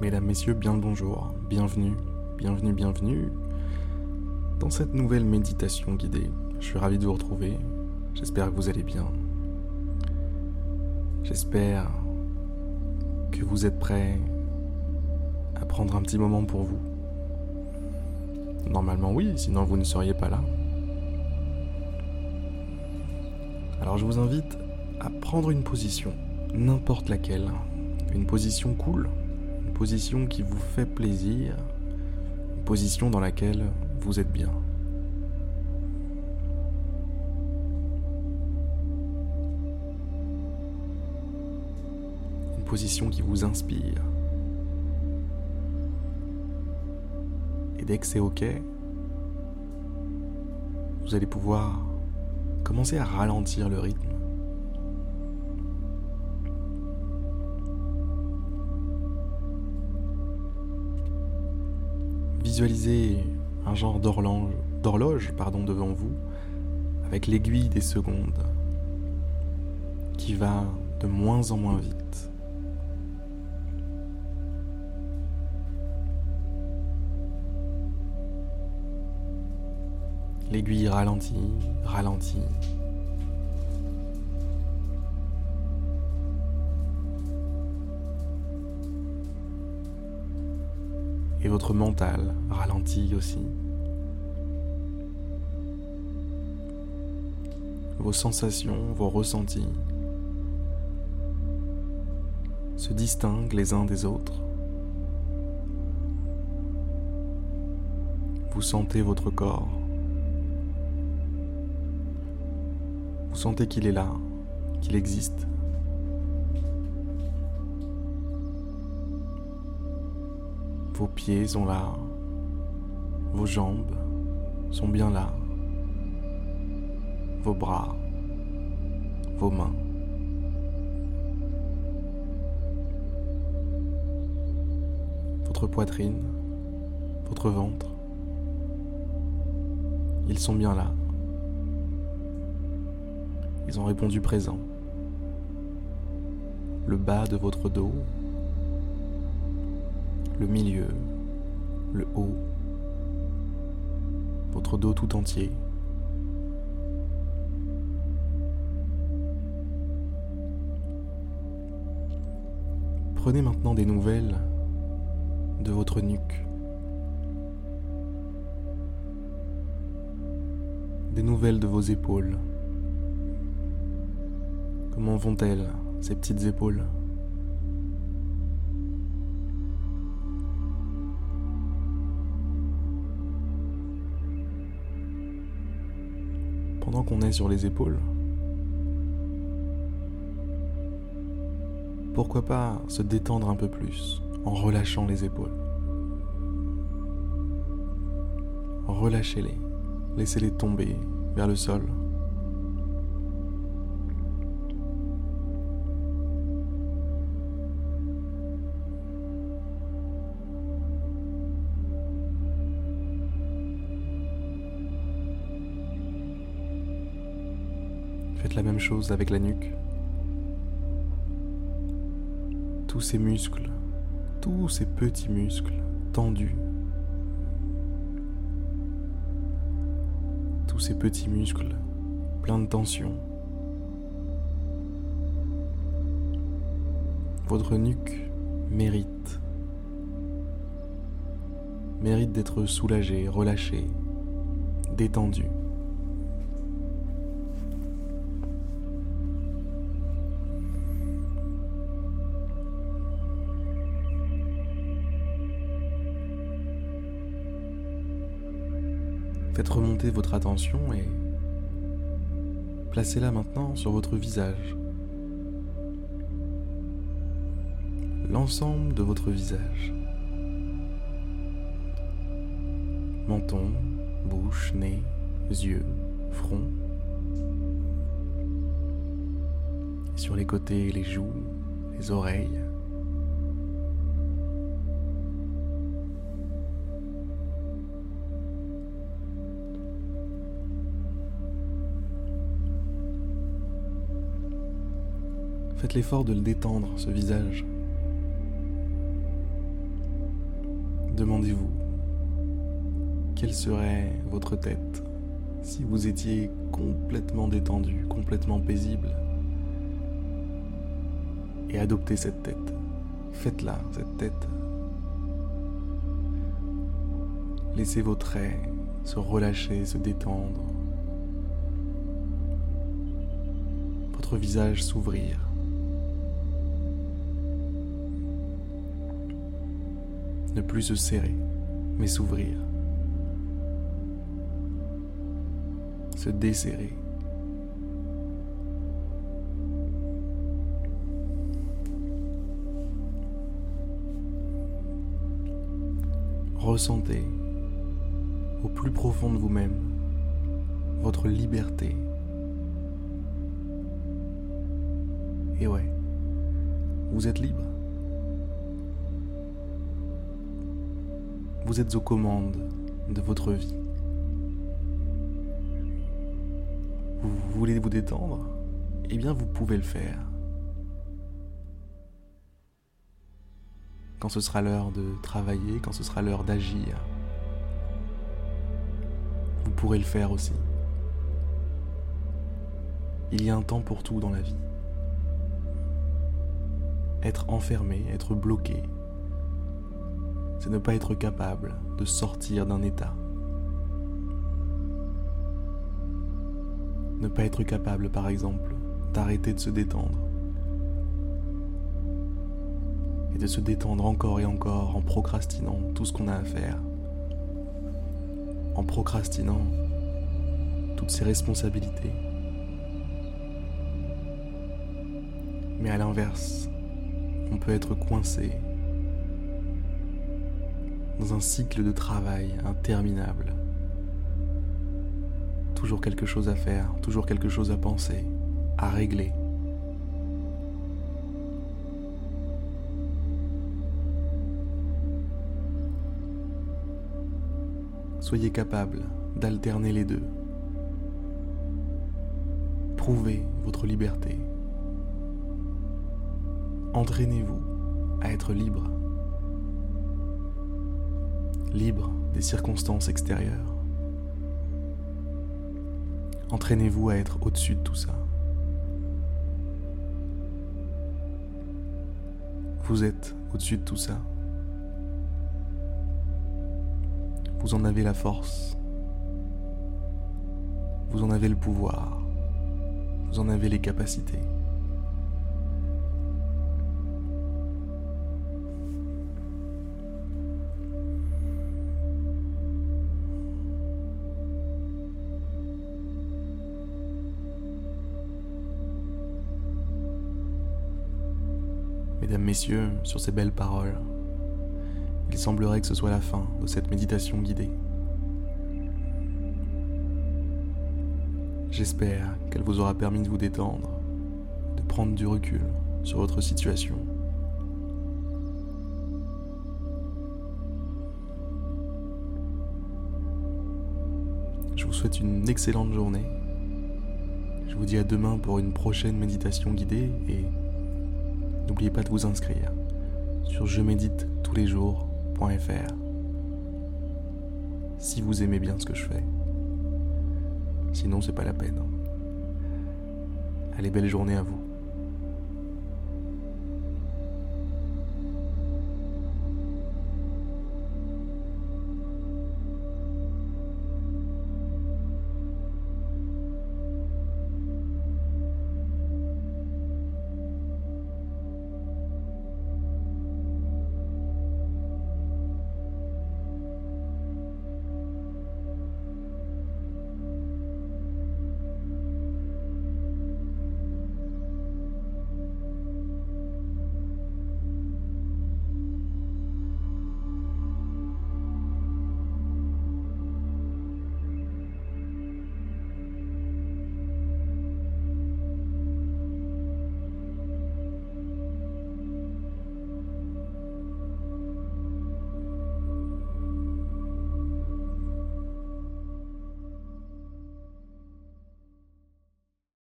Mesdames, Messieurs, bien le bonjour, bienvenue, bienvenue, bienvenue dans cette nouvelle méditation guidée. Je suis ravi de vous retrouver, j'espère que vous allez bien. J'espère que vous êtes prêts à prendre un petit moment pour vous. Normalement oui, sinon vous ne seriez pas là. Alors je vous invite à prendre une position, n'importe laquelle, une position cool, position qui vous fait plaisir, une position dans laquelle vous êtes bien. Une position qui vous inspire. Et dès que c'est OK, vous allez pouvoir commencer à ralentir le rythme visualisez un genre d'horloge devant vous avec l'aiguille des secondes qui va de moins en moins vite. L'aiguille ralentit, ralentit, et votre mental ralentit aussi. Vos sensations, vos ressentis se distinguent les uns des autres. Vous sentez votre corps. Vous sentez qu'il est là, qu'il existe. Vos pieds sont là. Vos jambes sont bien là. Vos bras. Vos mains. Votre poitrine. Votre ventre. Ils sont bien là. Ils ont répondu présent. Le bas de votre dos le milieu, le haut, votre dos tout entier. Prenez maintenant des nouvelles de votre nuque. Des nouvelles de vos épaules. Comment vont-elles, ces petites épaules? Pendant qu'on est sur les épaules. Pourquoi pas se détendre un peu plus en relâchant les épaules? Relâchez-les, laissez-les tomber vers le sol. La même chose avec la nuque. Tous ces muscles, tous ces petits muscles tendus, tous ces petits muscles pleins de tension. Votre nuque mérite, mérite d'être soulagée, relâchée, détendue. Faites remonter votre attention et placez-la maintenant sur votre visage. L'ensemble de votre visage. Menton, bouche, nez, yeux, front. Sur les côtés, les joues, les oreilles. Faites l'effort de le détendre, ce visage. Demandez-vous, quelle serait votre tête si vous étiez complètement détendu, complètement paisible Et adoptez cette tête. Faites-la, cette tête. Laissez vos traits se relâcher, se détendre. Votre visage s'ouvrir. Ne plus se serrer, mais s'ouvrir. Se desserrer. Ressentez au plus profond de vous-même votre liberté. Et ouais, vous êtes libre. Vous êtes aux commandes de votre vie. Vous voulez vous détendre? Eh bien, vous pouvez le faire. Quand ce sera l'heure de travailler, quand ce sera l'heure d'agir, vous pourrez le faire aussi. Il y a un temps pour tout dans la vie. Être enfermé, être bloqué, c'est ne pas être capable de sortir d'un état. Ne pas être capable, par exemple, d'arrêter de se détendre. Et de se détendre encore et encore en procrastinant tout ce qu'on a à faire en procrastinant toutes ses responsabilités. Mais à l'inverse, on peut être coincé dans un cycle de travail interminable. Toujours quelque chose à faire, toujours quelque chose à penser, à régler. soyez capable d'alterner les deux. Prouvez votre liberté. Entraînez-vous à être libre. Libre des circonstances extérieures. Entraînez-vous à être au-dessus de tout ça. Vous êtes au-dessus de tout ça. Vous en avez la force. Vous en avez le pouvoir. Vous en avez les capacités. Mesdames, Messieurs, sur ces belles paroles, il semblerait que ce soit la fin de cette méditation guidée. J'espère qu'elle vous aura permis de vous détendre, de prendre du recul sur votre situation. Je vous souhaite une excellente journée. Je vous dis à demain pour une prochaine méditation guidée et n'oubliez pas de vous inscrire sur Je médite tous les jours si vous aimez bien ce que je fais. Sinon, c'est pas la peine. Allez, belle journée à vous.